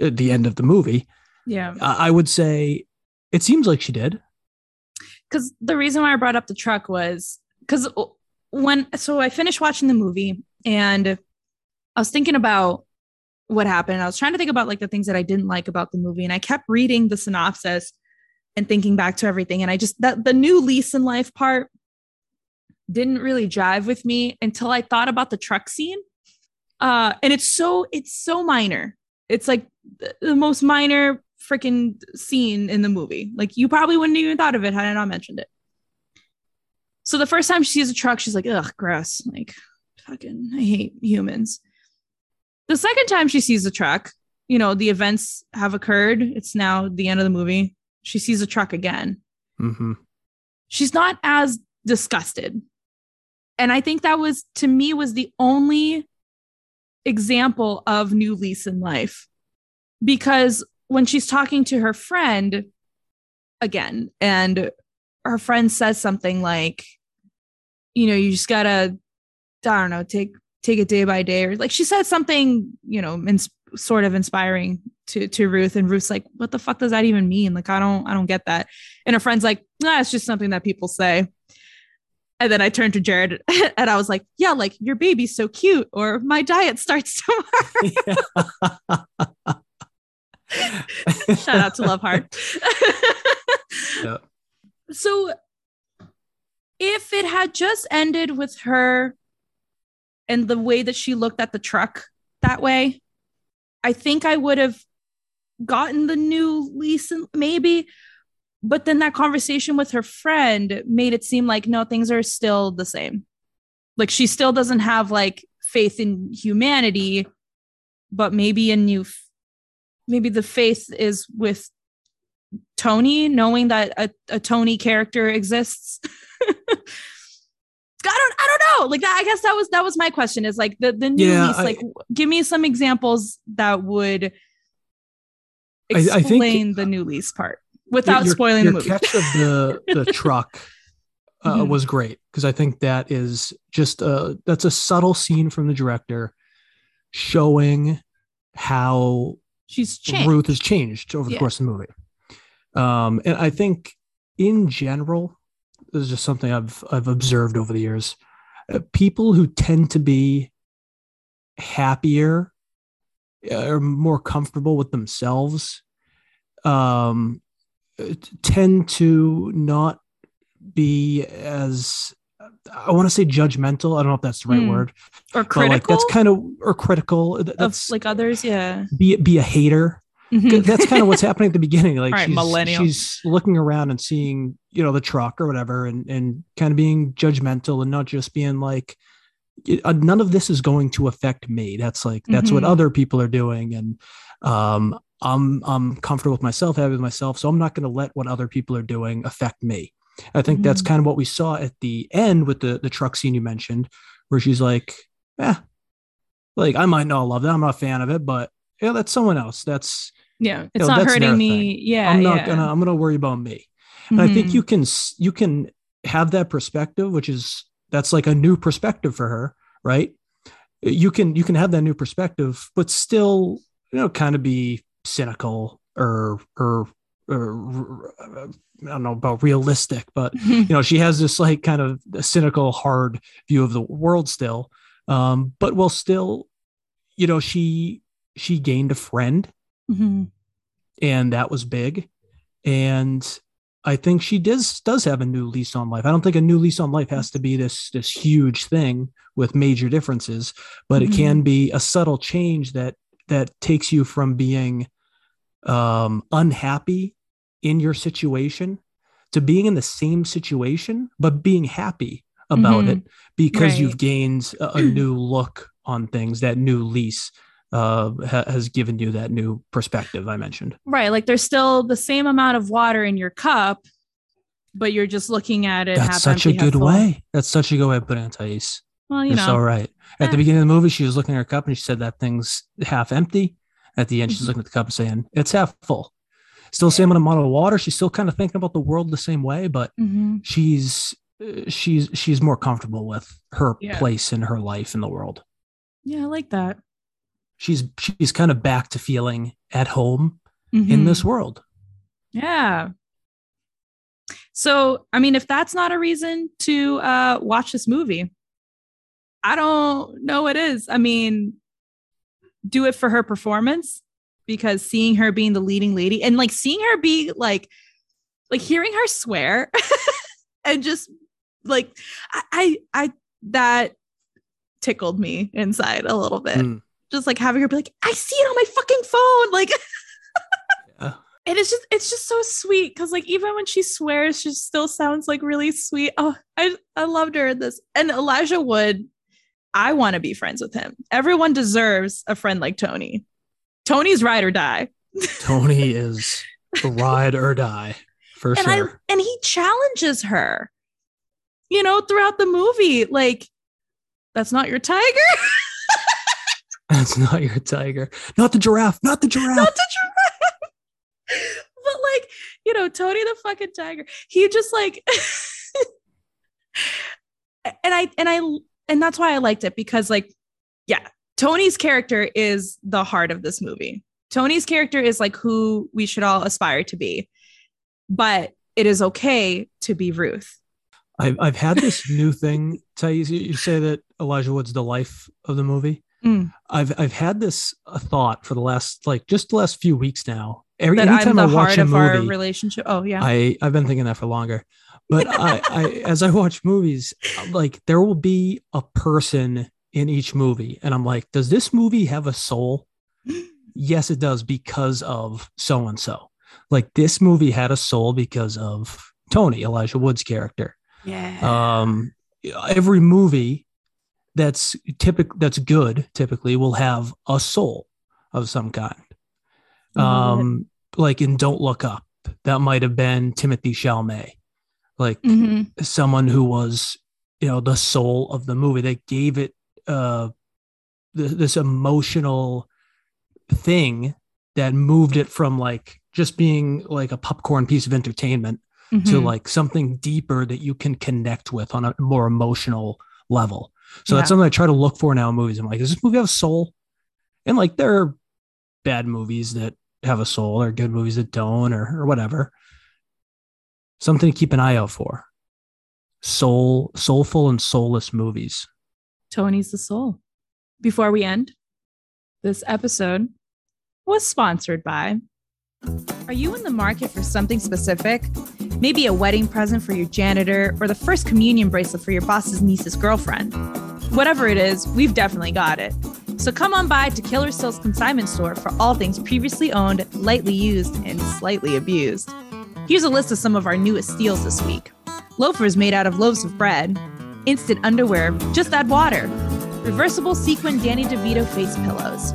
at the end of the movie. Yeah. I would say it seems like she did. Because the reason why I brought up the truck was because when, so I finished watching the movie and I was thinking about what happened. I was trying to think about like the things that I didn't like about the movie. And I kept reading the synopsis and thinking back to everything. And I just, that the new lease in life part didn't really jive with me until I thought about the truck scene. Uh, and it's so, it's so minor. It's like the, most minor freaking scene in the movie. Like you probably wouldn't even thought of it had I not mentioned it. So the first time she sees a truck, she's like, ugh, gross. Like, fucking, I hate humans. The second time she sees the truck, you know, the events have occurred. It's now the end of the movie. She sees a truck again. Mm-hmm. She's not as disgusted. And I think that was, to me, was the only example of new lease in life. Because when she's talking to her friend again, and her friend says something like, you know, you just gotta, I don't know, take take it day by day, or like she said something, you know, ins- sort of inspiring to to Ruth, and Ruth's like, what the fuck does that even mean? Like, I don't, I don't get that. And her friend's like, nah, it's just something that people say. And then I turned to Jared <laughs> and I was like, yeah, like your baby's so cute, or my diet starts <laughs> tomorrow. Shout out to Love Heart. <laughs> yeah. So if it had just ended with her and the way that she looked at the truck that way, I think I would have gotten the new lease, maybe. But then that conversation with her friend made it seem like no, things are still the same. Like she still doesn't have like faith in humanity, but maybe a new, maybe the faith is with Tony, knowing that a, a Tony character exists. <laughs> I don't I don't know. Like that, I guess that was that was my question is like the the new yeah, lease, like give me some examples that would explain I, I think, the new lease part without your, spoiling your the movie. catch of the the <laughs> truck uh, mm-hmm. was great because I think that is just a that's a subtle scene from the director showing how she's changed. Ruth has changed over the yeah. course of the movie. Um, and I think in general, this is just something I've I've observed over the years. Uh, people who tend to be happier uh, or more comfortable with themselves um, tend to not be as I want to say judgmental. I don't know if that's the right mm. word. Or critical. Like that's kind of or critical. That's of like others, yeah. Be be a hater. Mm-hmm. That's kind of what's happening at the beginning. Like right, she's, millennial. she's looking around and seeing, you know, the truck or whatever, and and kind of being judgmental and not just being like, uh, none of this is going to affect me. That's like that's mm-hmm. what other people are doing, and um, I'm I'm comfortable with myself, happy with myself, so I'm not going to let what other people are doing affect me. I think mm-hmm. that's kind of what we saw at the end with the the truck scene you mentioned, where she's like, "Yeah, like I might not love that. I'm not a fan of it, but yeah, that's someone else. That's yeah, it's you know, not hurting me. Thing. Yeah, I'm not yeah. gonna. I'm gonna worry about me. And mm-hmm. I think mm-hmm. you can you can have that perspective, which is that's like a new perspective for her, right? You can you can have that new perspective, but still, you know, kind of be cynical or or or I don't know about realistic, but <laughs> you know, she has this like kind of cynical, hard view of the world still. Um, but while still, you know, she she gained a friend Mm-hmm. And that was big. And I think she does does have a new lease on life. I don't think a new lease on life has to be this this huge thing with major differences, but mm-hmm. it can be a subtle change that that takes you from being um, unhappy in your situation to being in the same situation but being happy about mm-hmm. it because right. you've gained a, a, <clears throat> new look on things, that new lease uh, ha- has given you that new perspective I mentioned. Right. Like there's still the same amount of water in your cup, but you're just looking at it. half That's such a empty, half good way. That's such a good way of putting it, Thais. Well, you know, so right. At the beginning of the movie, she was looking at her cup and she said that thing's half empty. At the end, Mm-hmm. she's looking at the cup and saying it's half full. Still the same amount of water. She's still kind of thinking about the world the same way, but Mhm. she's uh, she's she's more comfortable with her Yeah. place in her life in the world. yeah, I like that. She's she's kind of back to feeling at home in Mhm. this world. Yeah. So, I mean, if that's not a reason to uh, watch this movie, I don't know what is. I mean, do it for her performance because seeing her being the leading lady and like seeing her be like, like hearing her swear <laughs> and just like, I, I, I, that tickled me inside a little bit. Mm. Just like having her be like, I see it on my fucking phone. Like, <laughs> Yeah. and it's just it's just so sweet because like even when she swears she still sounds like really sweet oh i i loved her in this and elijah wood i want to be friends with him everyone deserves a friend like tony tony's ride or die <laughs> Tony is ride or die for and i sure. and he challenges her you know throughout the movie like that's not your tiger <laughs> That's not your tiger. Not the giraffe. Not the giraffe. not the giraffe. <laughs> but like, you know, Tony the fucking tiger. He just like <laughs> and I and I and that's why I liked it because like, yeah, Tony's character is the heart of this movie. Tony's character is like who we should all aspire to be. But it is okay to be Ruth. I've I've had this new thing. Thais, you, you say that Elijah Wood's the life of the movie. Mm. I've I've had this uh, thought for the last like just the last few weeks now. Every That I'm anytime the I watch heart a of our movie, relationship. Oh yeah. I I've been thinking that for longer. But I, I <laughs> as I watch movies, like there will be a person in each movie, and I'm like, does this movie have a soul? <gasps> yes, it does because of so and so. Like this movie had a soul because of Tony Elijah Wood's character. yeah. Um, every movie that's typical that's good typically will have a soul of some kind. Um, like in Don't Look Up, that might have been Timothée Chalamet, like Mhm. someone who was, you know, the soul of the movie. They gave it uh, th- this emotional thing that moved it from like just being like a popcorn piece of entertainment to Mhm. like something deeper that you can connect with on a more emotional level. So Yeah. that's something I try to look for now in movies. I'm like, does this movie have a soul? And like there are bad movies that have a soul or good movies that don't or, or whatever. Something to keep an eye out for. Soul, soulful and soulless movies. Tony's the soul. Before we end, this episode was sponsored by. Are you in the market for something specific? Maybe a wedding present for your janitor or the first communion bracelet for your boss's niece's girlfriend. Whatever it is, we've definitely got it. So come on by to Killer Sills Consignment Store for all things previously owned, lightly used, and slightly abused. Here's a list of some of our newest steals this week loafers made out of loaves of bread, instant underwear, just add water, reversible sequin Danny DeVito face pillows,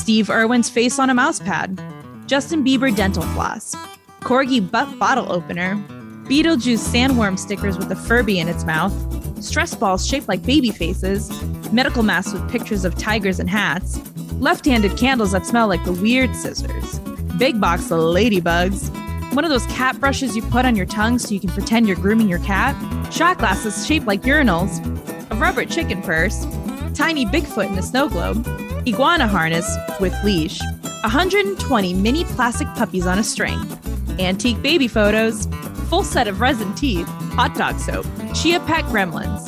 Steve Irwin's face on a mouse pad, Justin Bieber dental floss, Corgi butt bottle opener, Beetlejuice sandworm stickers with a Furby in its mouth, stress balls shaped like baby faces, medical masks with pictures of tigers and hats, left handed candles that smell like the weird scissors, big box of ladybugs, one of those cat brushes you put on your tongue so you can pretend you're grooming your cat, shot glasses shaped like urinals, a rubber chicken purse, tiny Bigfoot in a snow globe, iguana harness with leash, 120 mini plastic puppies on a string, antique baby photos, full set of resin teeth, hot dog soap, Chia Pet gremlins,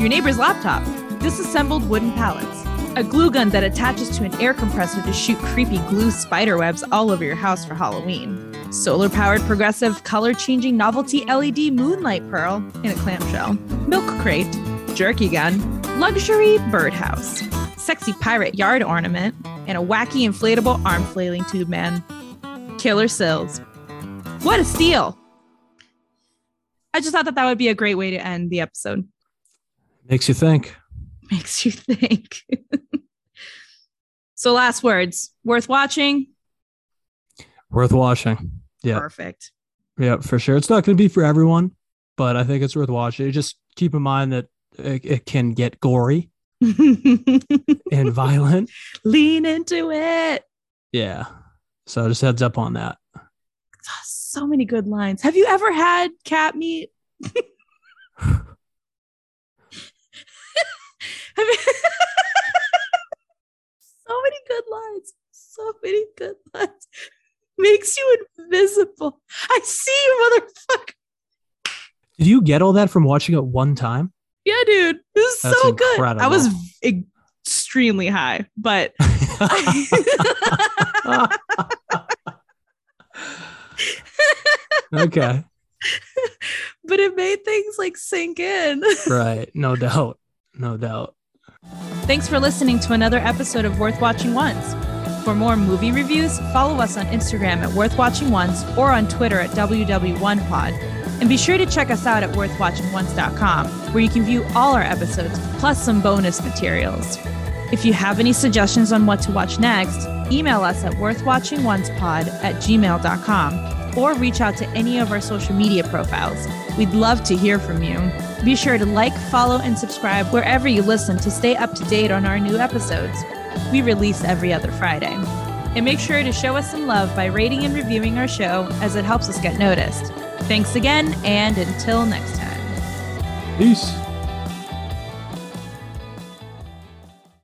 your neighbor's laptop, disassembled wooden pallets, a glue gun that attaches to an air compressor to shoot creepy glue spider webs all over your house for Halloween, solar powered progressive color changing novelty LED moonlight pearl in a clamshell, milk crate, jerky gun, luxury birdhouse, sexy pirate yard ornament, and a wacky inflatable arm flailing tube man. Killer Sills. What a steal! I just thought that that would be a great way to end the episode. Makes you think. Makes you think. <laughs> So, last words worth watching. Worth watching. Yeah. Perfect. Yeah, for sure. It's not going to be for everyone, but I think it's worth watching. Just keep in mind that it, it can get gory and <laughs> violent. Lean into it. Yeah. So just heads up on that. So many good lines. Have you ever had cat meat? <laughs> <laughs> So many good lines. So many good lines. Makes you invisible. I see you, motherfucker. Did you get all that from watching it one time? Yeah, dude. This is That's so good. I was extremely high, but <laughs> okay. <laughs> but it made things like sink in. <laughs> Right. No doubt. No doubt. Thanks for listening to another episode of Worth Watching Once. For more movie reviews, follow us on Instagram at Worth Watching Once or on Twitter at WW1Pod. And be sure to check us out at worthwatchingonce.com, where you can view all our episodes plus some bonus materials. If you have any suggestions on what to watch next, email us at worthwatchingoncepod at gmail.com or reach out to any of our social media profiles. We'd love to hear from you. Be sure to like, follow, and subscribe wherever you listen to stay up to date on our new episodes. We release every other Friday. And make sure to show us some love by rating and reviewing our show as it helps us get noticed. Thanks again, and until next time. Peace.